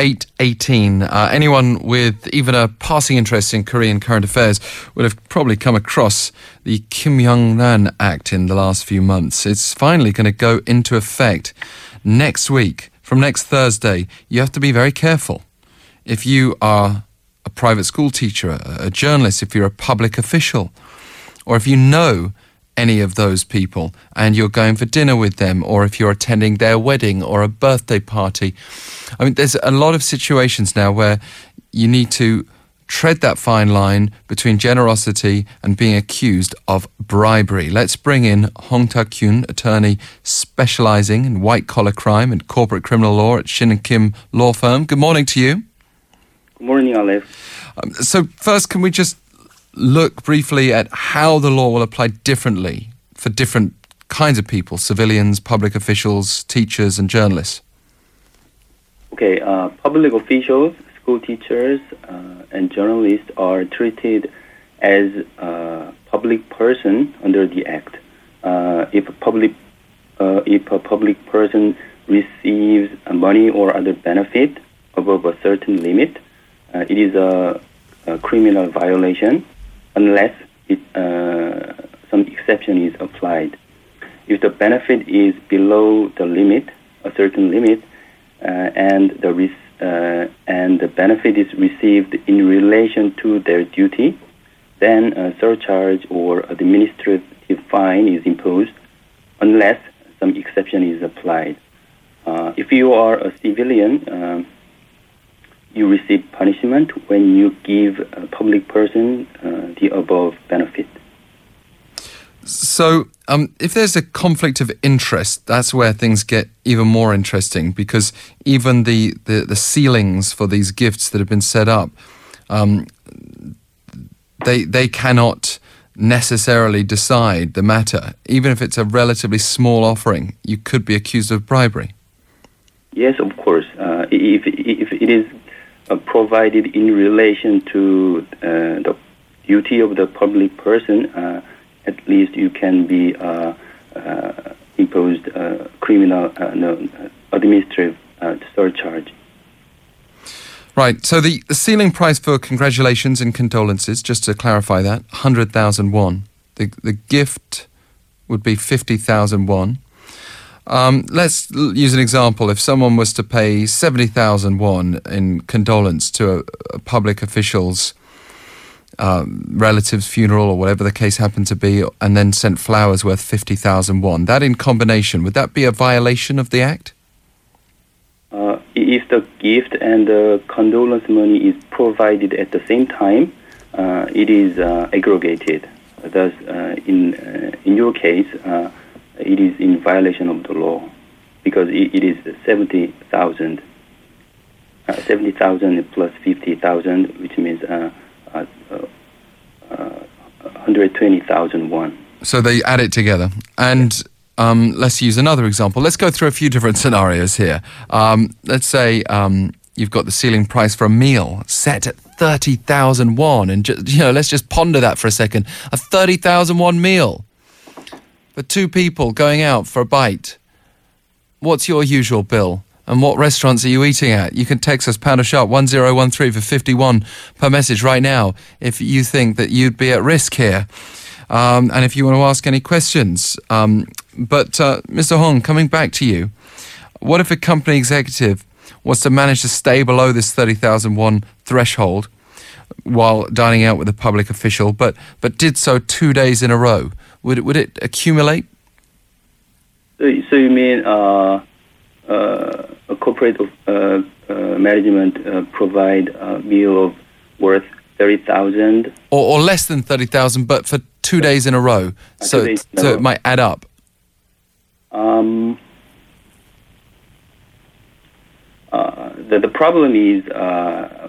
Eight eighteen. Uh, anyone with even a passing interest in Korean current affairs would have probably come across the Kim Young Ran Act in the last few months. It's finally going to go into effect next week. From next Thursday, you have to be very careful. If you are a private school teacher, a, a journalist, if you're a public official, or if you know any of those people and you're going for dinner with them, or if you're attending their wedding or a birthday party. I mean, there's a lot of situations now where you need to tread that fine line between generosity and being accused of bribery. Let's bring in Hong Tak Kyun, attorney specializing in white collar crime and corporate criminal law at Shin and Kim Law Firm. Good morning to you. Good morning, Alex. Um, so, first, can we just look briefly at how the law will apply differently for different kinds of people civilians, public officials, teachers, and journalists? Okay, uh, public officials, school teachers, uh, and journalists are treated as a public person under the Act. Uh, if a public uh, if a public person receives money or other benefit above a certain limit, uh, it is a, a criminal violation unless it, uh, some exception is applied. If the benefit is below the limit, a certain limit, uh, and the uh, and the benefit is received in relation to their duty, then a surcharge or administrative fine is imposed, unless some exception is applied. Uh, if you are a civilian, um, you receive punishment when you give a public person uh, the above benefit. So, um, if there's a conflict of interest, that's where things get even more interesting because even the, the, the ceilings for these gifts that have been set up, um, they, they cannot necessarily decide the matter. Even if it's a relatively small offering, you could be accused of bribery. Yes, of course. Uh, if, if it is provided in relation to uh, the duty of the public person, uh, at least you can be uh, uh, imposed criminal no, administrative surcharge. Right. So the, the ceiling price for congratulations and condolences, just to clarify that, 100,000 won. The, the gift would be 50,000 won. Um, let's use an example. If someone was to pay 70,000 won in condolence to a, a public official's um, relative's funeral or whatever the case happened to be, and then sent flowers worth 50,000 won, that in combination, would that be a violation of the Act? Uh, if the gift and the condolence money is provided at the same time, uh, it is uh, aggregated. Thus, uh, in, uh, in your case, uh, it is in violation of the law because it, it is 70,000. Uh, 70,000 plus 50,000, which means uh, uh, uh 120,000 won. So they add it together. And um, let's use another example. Let's go through a few different scenarios here. Um, let's say um, you've got the ceiling price for a meal set at 30,000 won. And, ju- you know, let's just ponder that for a second. A 30,000 won meal two people going out for a bite, what's your usual bill? And what restaurants are you eating at? You can text us pound or sharp 1013 for 51 per message right now if you think that you'd be at risk here. Um, and if you want to ask any questions. Um, but, uh, Mr. Hong, coming back to you, what if a company executive was to manage to stay below this 30,000 won threshold while dining out with a public official, but, but did so two days in a row? Would it, would it accumulate? So, so you mean uh, uh, a corporate uh, uh management uh, provide a meal of worth thirty thousand, or, or less than thirty thousand, but for two days in a row, so so it might add up. Um, uh, the, the problem is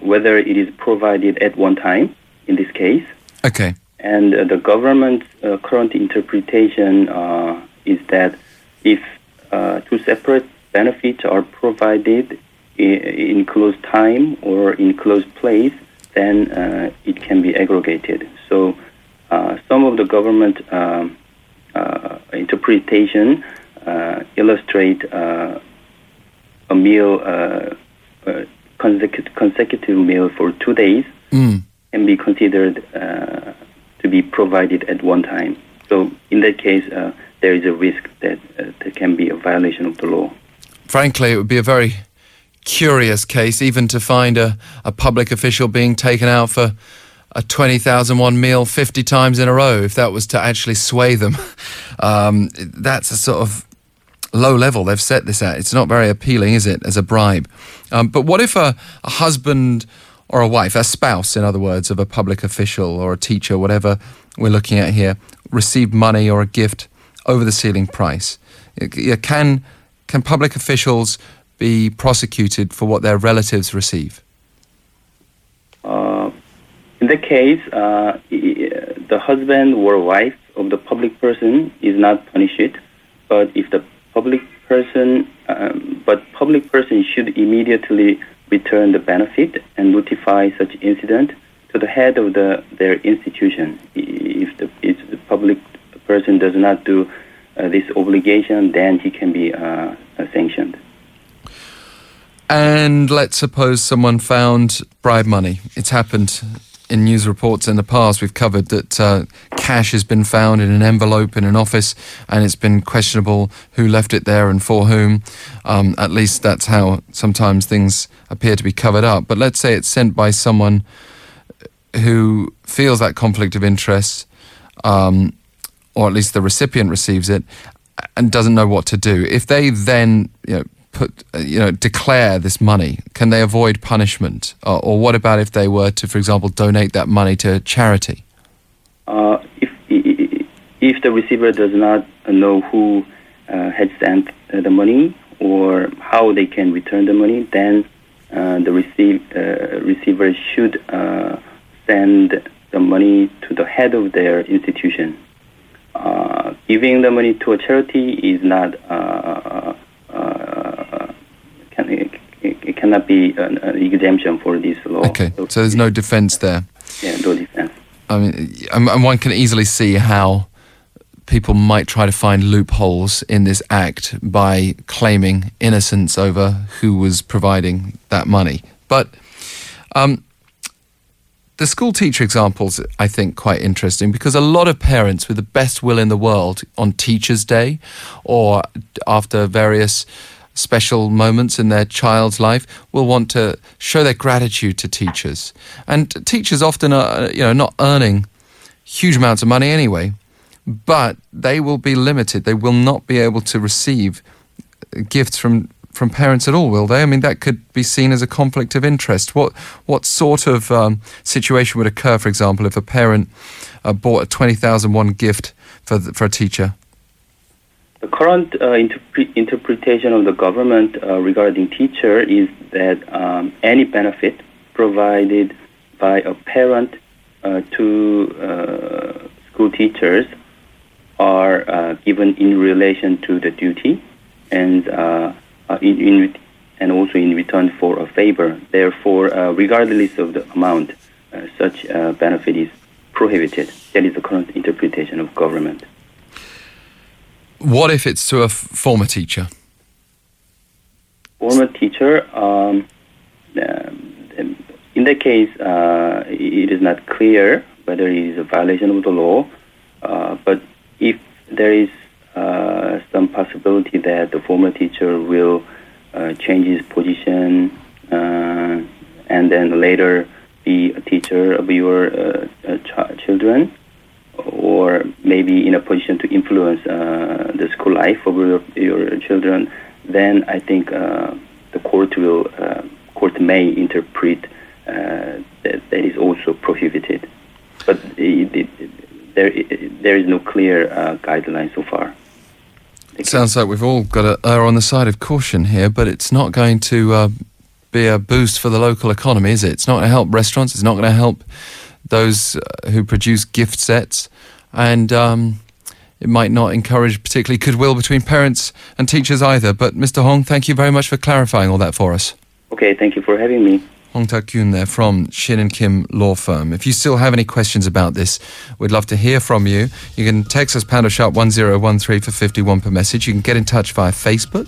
whether it is provided at one time. In this case, okay. And uh, the government's uh, current interpretation uh, is that if uh, two separate benefits are provided in, in close time or in close place, then uh, it can be aggregated. So uh, some of the government um, uh, interpretation uh, illustrate uh, a meal, consecutive, consecutive meal for two days Mm. can be considered uh, to be provided at one time. So in that case, uh, there is a risk that uh, there can be a violation of the law. Frankly, it would be a very curious case even to find a, a public official being taken out for a 20,001 meal 50 times in a row if that was to actually sway them. Um, that's a sort of low level they've set this at. It's not very appealing, is it, as a bribe? Um, but what if a, a husband or a wife, a spouse, in other words, of a public official or a teacher, whatever we're looking at here, received money or a gift over the ceiling price? Can, can public officials be prosecuted for what their relatives receive? Uh, in the case, uh, the husband or wife of the public person is not punished, but if the public person, um, but public person should immediately return the benefit and notify such incident to the head of the their institution. If the, if the public person does not do uh, this obligation, then he can be uh, sanctioned. And let's suppose someone found bribe money. It's happened in news reports in the past. We've covered that uh, cash has been found in an envelope in an office, and it's been questionable who left it there and for whom. Um, at least that's how sometimes things appear to be covered up. But let's say it's sent by someone who feels that conflict of interest, um, or at least the recipient receives it, and doesn't know what to do. If they then, you know, put, uh, you know, declare this money, can they avoid punishment? Or, or what about if they were to, for example, donate that money to charity? Uh, if if the receiver does not know who uh, had sent uh, the money or how they can return the money, then uh, the receive, uh, receiver should uh, send the money to the head of their institution. Uh, giving the money to a charity is not uh, uh, can, it, it cannot be an, an exemption for this law. Okay, so there's no defence there. yeah, no defense. I mean, and one can easily see how people might try to find loopholes in this act by claiming innocence over who was providing that money. But um, the school teacher examples, I think, quite interesting because a lot of parents, with the best will in the world, on Teachers' Day or after various special moments in their child's life, will want to show their gratitude to teachers. And teachers often are, you know, not earning huge amounts of money anyway, but they will be limited. They will not be able to receive gifts from from parents at all, will they? I mean, that could be seen as a conflict of interest. What what sort of um, situation would occur, for example, if a parent uh, bought a twenty thousand won gift for the, for a teacher? The current uh, interpre- interpretation of the government uh, regarding teacher is that um, any benefit provided by a parent uh, to uh, school teachers are uh, given in relation to the duty and uh, in, in and also in return for a favor. Therefore, regardless of the amount, such benefit is prohibited. That is the current interpretation of government. What if it's to a f- former teacher? former teacher, um, um, in that case, uh, it is not clear whether it is a violation of the law. Uh, but if there is uh, some possibility that the former teacher will uh, change his position uh, and then later be a teacher of your uh, ch- children, or maybe in a position to influence uh, the school life of your, your children, then I think uh, the court will uh, court may interpret uh, that that is also prohibited. But it, it, there there is no clear uh, guideline so far. Thank you. Sounds like we've all got to err on the side of caution here, but it's not going to be a boost for the local economy, is it? It's not going to help restaurants. It's not going to help those who produce gift sets, and um, it might not encourage particularly goodwill between parents and teachers either. But Mr. Hong, thank you very much for clarifying all that for us. Okay, thank you for having me. Hong Tak Kyun there from Shin and Kim Law Firm. If you still have any questions about this, we'd love to hear from you. You can text us pounder sharp 1013 for 51 per message. You can get in touch via Facebook.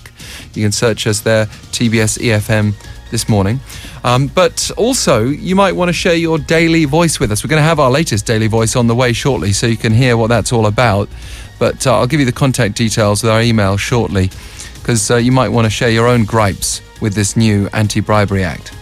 You can search us there, TBS EFM this morning. Um, but also, you might want to share your daily voice with us. We're going to have our latest daily voice on the way shortly, so you can hear what that's all about. But uh, I'll give you the contact details with our email shortly, because uh, you might want to share your own gripes with this new Anti Bribery Act.